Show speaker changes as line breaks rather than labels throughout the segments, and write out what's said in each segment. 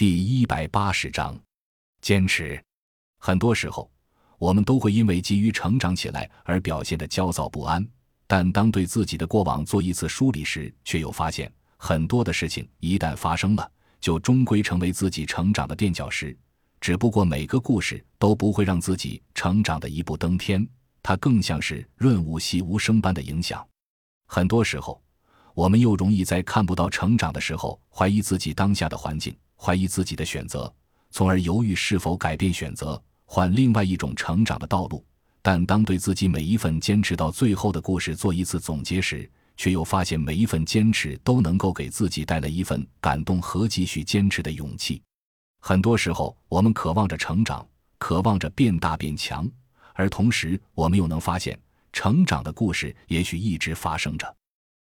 第一百八十章，坚持。很多时候，我们都会因为急于成长起来而表现得焦躁不安，但当对自己的过往做一次梳理时，却又发现很多的事情一旦发生了，就终归成为自己成长的垫脚石。只不过每个故事都不会让自己成长的一步登天，它更像是润物细无声般的影响。很多时候。我们又容易在看不到成长的时候，怀疑自己当下的环境，怀疑自己的选择，从而犹豫是否改变选择，换另外一种成长的道路。但当对自己每一份坚持到最后的故事做一次总结时，却又发现每一份坚持都能够给自己带来一份感动和继续坚持的勇气。很多时候，我们渴望着成长，渴望着变大变强，而同时，我们又能发现，成长的故事也许一直发生着。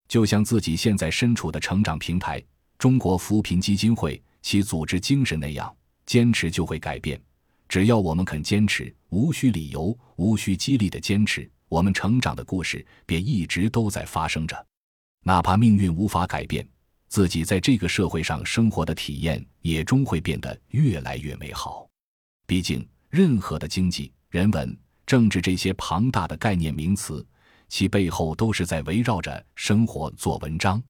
就像自己现在身处的成长平台——中国扶贫基金会，其组织精神那样，坚持就会改变。只要我们肯坚持，无需理由、无需激励的坚持，我们成长的故事便一直都在发生着。哪怕命运无法改变，自己在这个社会上生活的体验也终会变得越来越美好。毕竟，任何的经济、人文、政治这些庞大的概念名词。其背后都是在围绕着生活做文章。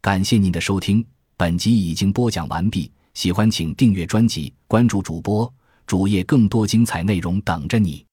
感谢您的收听，本集已经播讲完毕。喜欢请订阅专辑，关注主播主页，更多精彩内容等着你。